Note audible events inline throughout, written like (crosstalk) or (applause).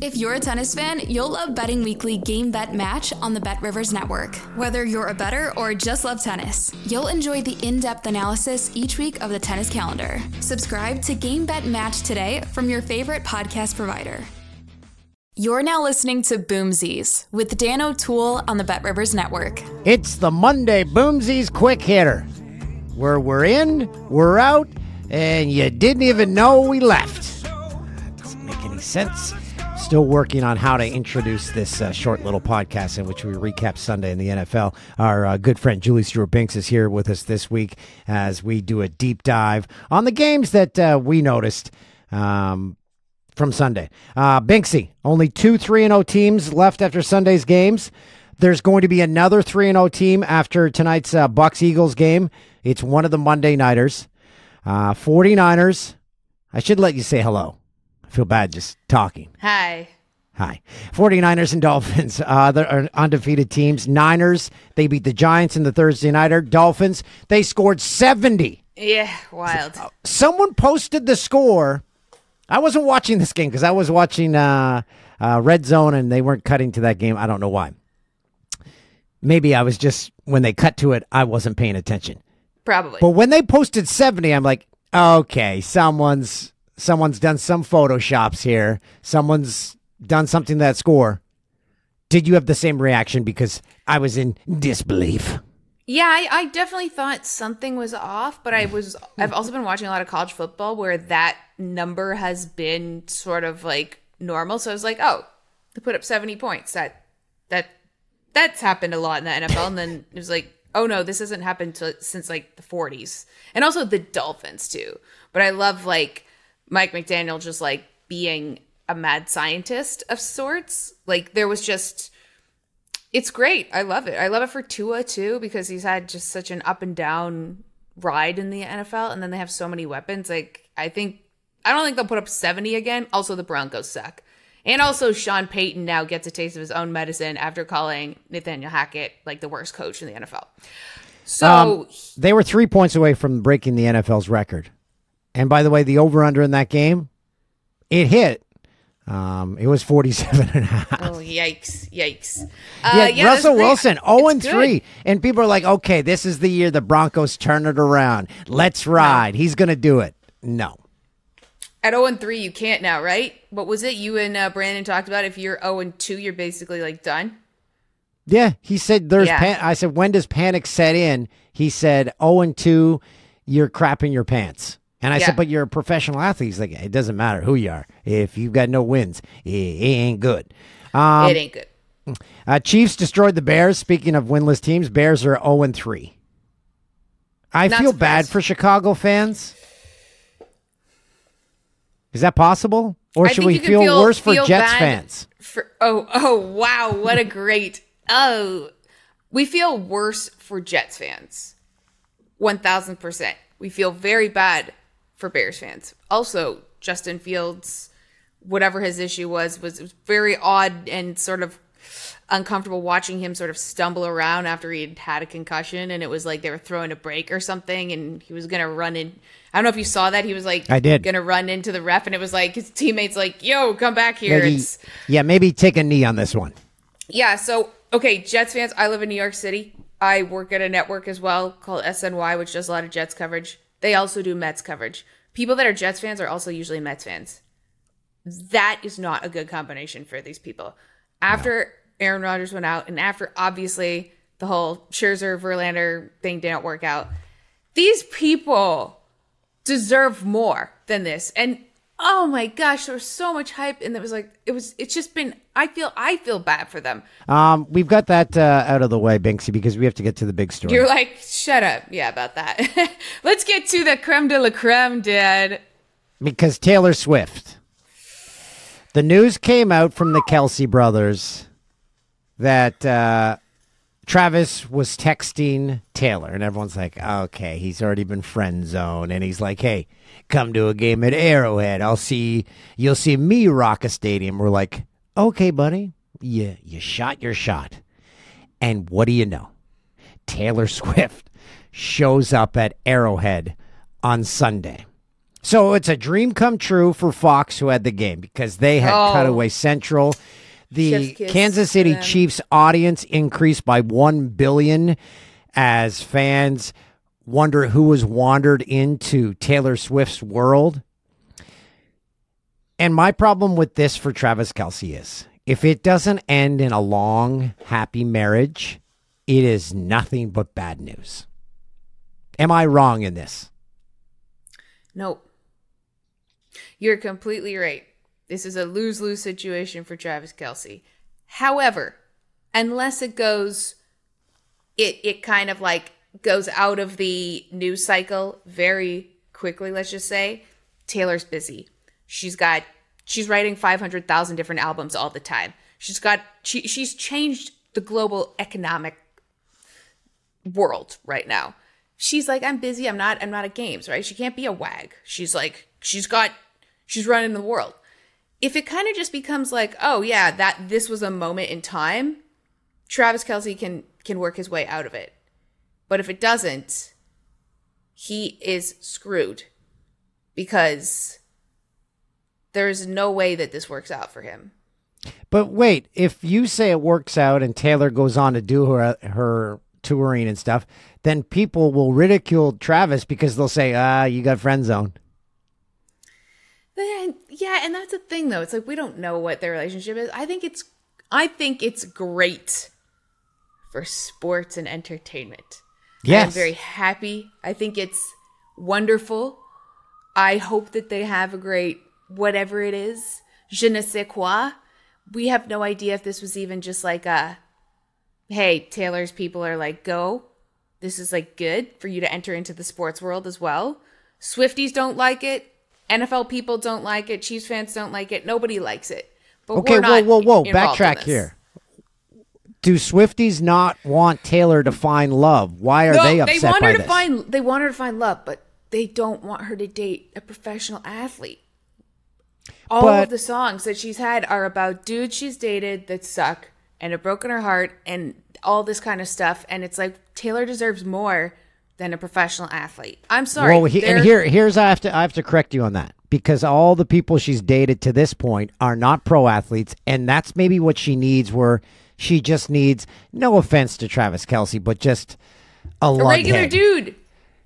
If you're a tennis fan, you'll love Betting Weekly Game Bet Match on the Bet Rivers Network. Whether you're a better or just love tennis, you'll enjoy the in depth analysis each week of the tennis calendar. Subscribe to Game Bet Match today from your favorite podcast provider. You're now listening to Boomsies with Dan O'Toole on the Bet Rivers Network. It's the Monday Boomsies Quick Hitter, where we're in, we're out, and you didn't even know we left. Doesn't make any sense. Still working on how to introduce this uh, short little podcast in which we recap Sunday in the NFL. Our uh, good friend Julie Stewart Binks is here with us this week as we do a deep dive on the games that uh, we noticed um, from Sunday. Uh, Binksy, only two 3 0 teams left after Sunday's games. There's going to be another 3 0 team after tonight's uh, Bucs Eagles game. It's one of the Monday Nighters. Uh, 49ers. I should let you say hello. I feel bad just talking. Hi. Hi. 49ers and Dolphins, (laughs) uh, they're undefeated teams. Niners, they beat the Giants in the Thursday Nighter. Dolphins, they scored 70. Yeah, wild. Someone posted the score. I wasn't watching this game because I was watching uh, uh, Red Zone and they weren't cutting to that game. I don't know why. Maybe I was just, when they cut to it, I wasn't paying attention. Probably. But when they posted 70, I'm like, okay, someone's someone's done some photoshops here. Someone's done something to that score. Did you have the same reaction? Because I was in disbelief. Yeah, I, I definitely thought something was off, but I was I've also been watching a lot of college football where that number has been sort of like normal. So I was like, oh, they put up 70 points. That that that's happened a lot in the NFL. And then it was like, oh no, this hasn't happened to, since like the 40s. And also the Dolphins too. But I love like Mike McDaniel just like being a mad scientist of sorts. Like there was just it's great. I love it. I love it for Tua too because he's had just such an up and down ride in the NFL and then they have so many weapons. Like I think I don't think they'll put up 70 again. Also the Broncos suck. And also Sean Payton now gets a taste of his own medicine after calling Nathaniel Hackett like the worst coach in the NFL. So Um, they were three points away from breaking the NFL's record. And by the way, the over under in that game, it hit. Um, it was 47 and a half. Oh yikes! Yikes! Yeah, Uh, yeah, Russell. Wilson, 0 and 3. And people are like, okay, this is the year the Broncos turn it around. Let's ride. He's going to do it. No. At 0 and 3, you can't now, right? What was it you and uh, Brandon talked about? If you're 0 and 2, you're basically like done. Yeah, he said there's Yeah. pan- I said when does panic set in? He said 0 and 2, you're crapping your pants. And I Yeah. said, but you're a professional athlete. He's like, it doesn't matter who you are. If you've got no wins, it, ain't good. Um, it ain't good. Uh, Chiefs destroyed the Bears. Speaking of winless teams, Bears are 0 and 3. I Not feel bad for Chicago fans. Is that possible? Or should we feel, feel- worse for feel Jets fans? For oh oh wow, what a great oh, we feel worse for Jets fans, one thousand percent. We feel very bad for Bears fans. Also, Justin Fields, whatever his issue was, was, was very odd and sort of uncomfortable watching him sort of stumble around after he had had a concussion, and it was like they were throwing a break or something, and he was gonna run in. I don't know if you saw that. He was like, I did. gonna run into the ref, and it was like his teammates like, "Yo, come back here." Maybe, It's yeah, maybe take a knee on this one. yeah, so okay, Jets fans, I live in New York City. I work at a network as well called SNY, which does a lot of Jets coverage. They also do Mets coverage. People that are Jets fans are also usually Mets fans. That is not a good combination for these people. After Aaron Rodgers went out, and after obviously the whole Scherzer Verlander thing didn't work out, these people deserve more than this. And oh my gosh, there was so much hype, and it was like it was. It's just been. I feel. I feel bad for them. Um, we've got that uh, out of the way, Binksy, because we have to get to the big story. You're like, shut up. Yeah, about that. (laughs) Let's get to the creme de la creme, Dad. because Taylor Swift. The news came out from the Kelce brothers that uh, Travis was texting Taylor, and everyone's like, okay, he's already been friend zoned. And he's like, hey, come to a game at Arrowhead. I'll see, you'll see me rock a stadium. We're like, okay, buddy, you, you shot your shot. And what do you know? Taylor (laughs) Swift shows up at Arrowhead on Sunday. So it's a dream come true for Fox, who had the game, because they had Oh. Cutaway Central. The Kansas City. Chiefs audience increased by 1 billion as fans wonder who has wandered into Taylor Swift's world. And my problem with this for Travis Kelce is if it doesn't end in a long, happy marriage, it is nothing but bad news. Am I wrong in this? Nope. You're completely right. This is a lose lose situation for Travis Kelce. However, unless it goes, it it kind of like goes out of the news cycle very quickly. Let's just say Taylor's busy. She's got she's writing five hundred thousand different albums all the time. She's got she she's changed the global economic world right now. She's like, I'm busy. I'm not. I'm not at games. Right? She can't be a wag. She's like, she's got, she's running the world. If it kind of just becomes like, oh yeah, that this was a moment in time, Travis Kelce can can work his way out of it. But if it doesn't, he is screwed because there's no way that this works out for him. But wait, if you say it works out and Taylor goes on to do her her touring and stuff, then people will ridicule Travis because they'll say, "Ah, you got friend zone." Then yeah, and that's the thing though. It's like we don't know what their relationship is. I think it's I think it's great for sports and entertainment. I'm Yes. very happy. I think it's wonderful. I hope that they have a great whatever it is. Je ne sais quoi. We have no idea if this was even just like a hey, Taylor's people are like, go. This is like good for you to enter into the sports world as well. Swifties don't like it. NFL people don't like it. Chiefs fans don't like it. Nobody likes it. But Okay, we're whoa, whoa, whoa! Backtrack here. Do Swifties not want Taylor to find love? Why are no, they upset they want her to this? find they want her to find love, but they don't want her to date a professional athlete. All But- of the songs that she's had are about dudes she's dated that suck and have broken her heart and all this kind of stuff. And it's like Taylor deserves more than a professional athlete. I'm sorry. Well, he, and here, here's I have to I have to correct you on that because all the people she's dated to this point are not pro athletes, and that's maybe what she needs. Where she just needs, no offense to Travis Kelce, but just a, a regular head. dude.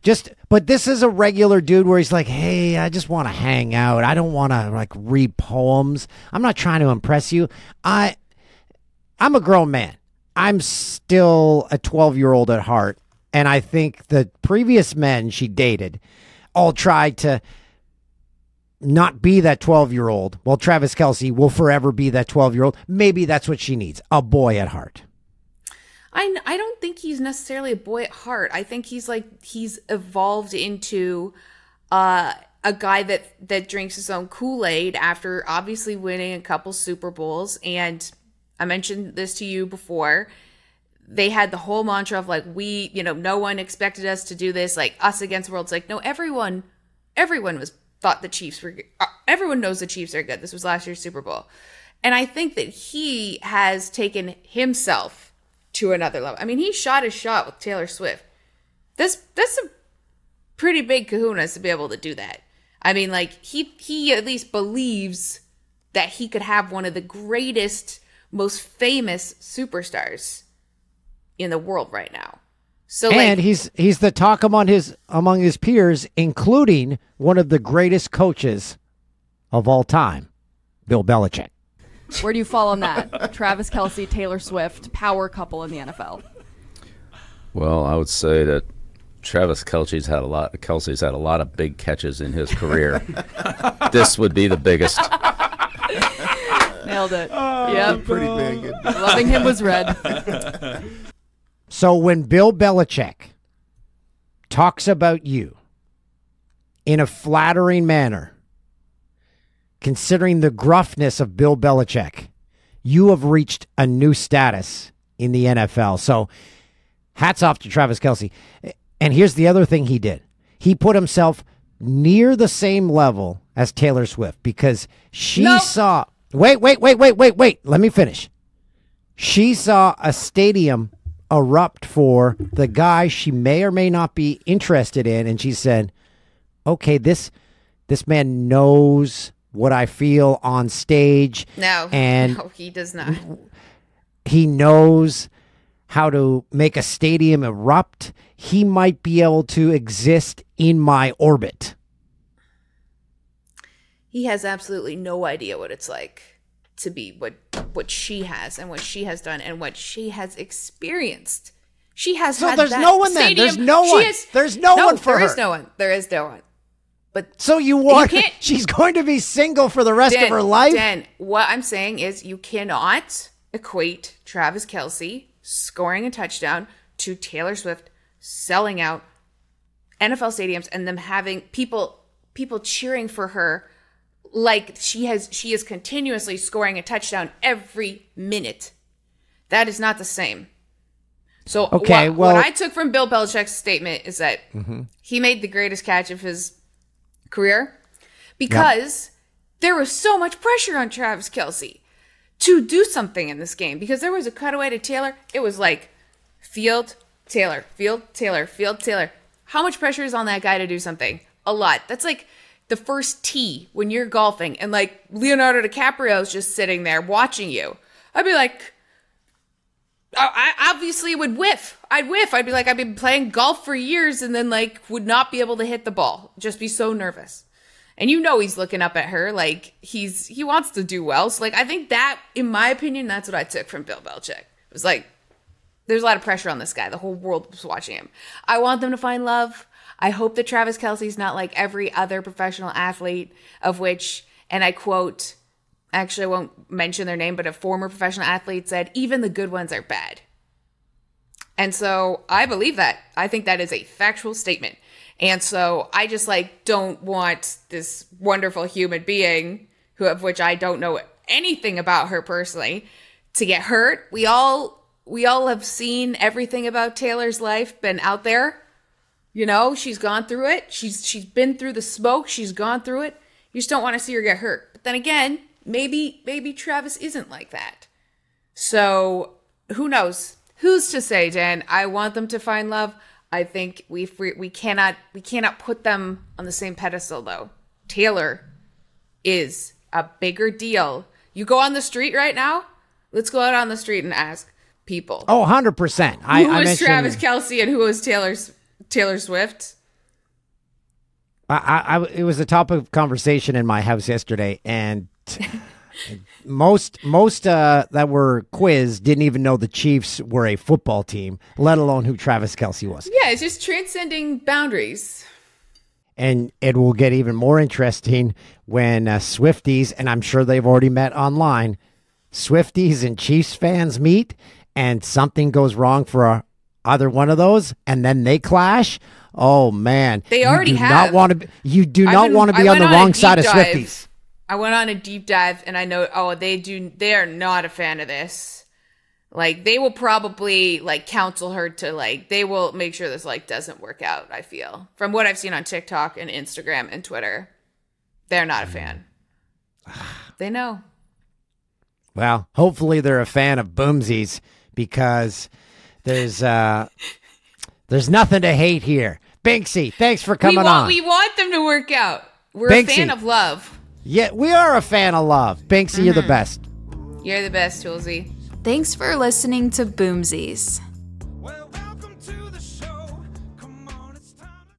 Just, but this is a regular dude where he's like, hey, I just want to hang out. I don't want to like read poems. I'm not trying to impress you. I, I'm a grown man. I'm still a 12 year old at heart. And I think the previous men she dated all tried to not be that 12 year old. Well, Travis Kelce will forever be that 12 year old. Maybe that's what she needs a boy at heart. I, I don't think he's necessarily a boy at heart. I think he's like he's evolved into uh, a guy that that drinks his own Kool Aid after obviously winning a couple Super Bowls. And I mentioned this to you before. They had the whole mantra of like we, you know, no one expected us to do this, like us against the world. It's like no, everyone, everyone was thought the Chiefs were. Uh, everyone knows the Chiefs are good. This was last year's Super Bowl, and I think that he has taken himself to another level. I mean, he shot his shot with Taylor Swift. That's that's a pretty big kahunas to be able to do that. I mean, like he he at least believes that he could have one of the greatest, most famous superstars in the world right now. So like and he's he's the talk among his among his peers, including one of the greatest coaches of all time, Bill Belichick. Where do you fall on that? (laughs) Travis Kelce, Taylor Swift, power couple in the NFL. Well, I would say that Travis Kelce's had a lot. Kelce's had a lot of big catches in his career. (laughs) this would be the biggest. (laughs) Nailed it. Oh, yeah, Pretty big. Loving him was red. So when Bill Belichick talks about you in a flattering manner, considering the gruffness of Bill Belichick, you have reached a new status in the NFL. So hats off to Travis Kelce. And here's the other thing he did he put himself near the same level as Taylor Swift because she Nope. saw. Wait, wait, wait, wait, wait, wait. Let me finish. She saw a stadium erupt for the guy she may or may not be interested in, and she said, "Okay, this this man knows what I feel on stage, No, and no, he does not. he knows how to make a stadium erupt. He might be able to exist in my orbit." He has absolutely no idea what it's like to be what what she has and what she has done and what she has experienced. She has So had there's no one then. There's no one. There's no one for There her. There is no one. There is no one. But So you want can't- (laughs) she's going to be single for the rest Dan, of her life? Dan, what I'm saying is you cannot equate Travis Kelce scoring a touchdown to Taylor Swift selling out NFL stadiums and them having people people cheering for her like she has she is continuously scoring a touchdown every minute. That is not the same. So Okay, what, well- what I took from Bill Belichick's statement is that he made the greatest catch of his career because there was so much pressure on Travis Kelce to do something in this game because there was a cutaway to Taylor. It was like Field, Taylor, Field, Taylor, Field, Taylor. How much pressure is on that guy to do something? A lot. That's like the first tee when you're golfing and like Leonardo DiCaprio is just sitting there watching you. I'd be like, I obviously would whiff. I'd whiff. I'd be like, I've been playing golf for years and then like would not be able to hit the ball. Just be so nervous. And you know he's looking up at her like he's he wants to do well. So like I think that, in my opinion, that's what I took from Bill Belichick. It was like there's a lot of pressure on this guy. The whole world was watching him. I want them to find love. I hope that Travis Kelce's not like every other professional athlete, of which, and I quote, actually I won't mention their name, but a former professional athlete said, even the good ones are bad. And so I believe that. I think that is a factual statement. And so I just like don't want this wonderful human being who of which I don't know anything about her personally to get hurt. We all we all have seen everything about Taylor's life, been out there. You know, she's gone through it. She's she's been through the smoke. She's gone through it. You just don't want to see her get hurt. But then again, maybe maybe Travis isn't like that. So who knows? Who's to say, Dan? I want them to find love. I think we we cannot we cannot put them on the same pedestal though. Taylor is a bigger deal. You go on the street right now. Let's go out on the street and ask people Oh, 100%. I, who I was mentioned, Travis Kelce and who was Taylor's Taylor Swift. I, I, it was a topic of conversation in my house yesterday, and (laughs) most most uh, that were quizzed didn't even know the Chiefs were a football team, let alone who Travis Kelce was. Yeah, it's just transcending boundaries. And it will get even more interesting when uh, Swifties, and I'm sure they've already met online, Swifties and Chiefs fans meet, and something goes wrong for uh, either one of those, and then they clash. Oh man, They already You do have. Not want to. be, You do I've not been- want to be on the a wrong side of. Swifties. I went on a deep dive and I know oh they do they are not a fan of this. Like they will probably like counsel her to like they will make sure this like doesn't work out, I feel. From what I've seen on TikTok and Instagram and Twitter. They're not a mm. fan. (sighs) They know. Well, hopefully they're a fan of Boomsies because there's uh there's nothing to hate here. Binksy, thanks for coming we want on. we want them to work out. We're Banksy. a fan of love. yeah, we are a fan of love. Binksy, you're the best. You're the best, Toolsy. Thanks for listening to Boomsies.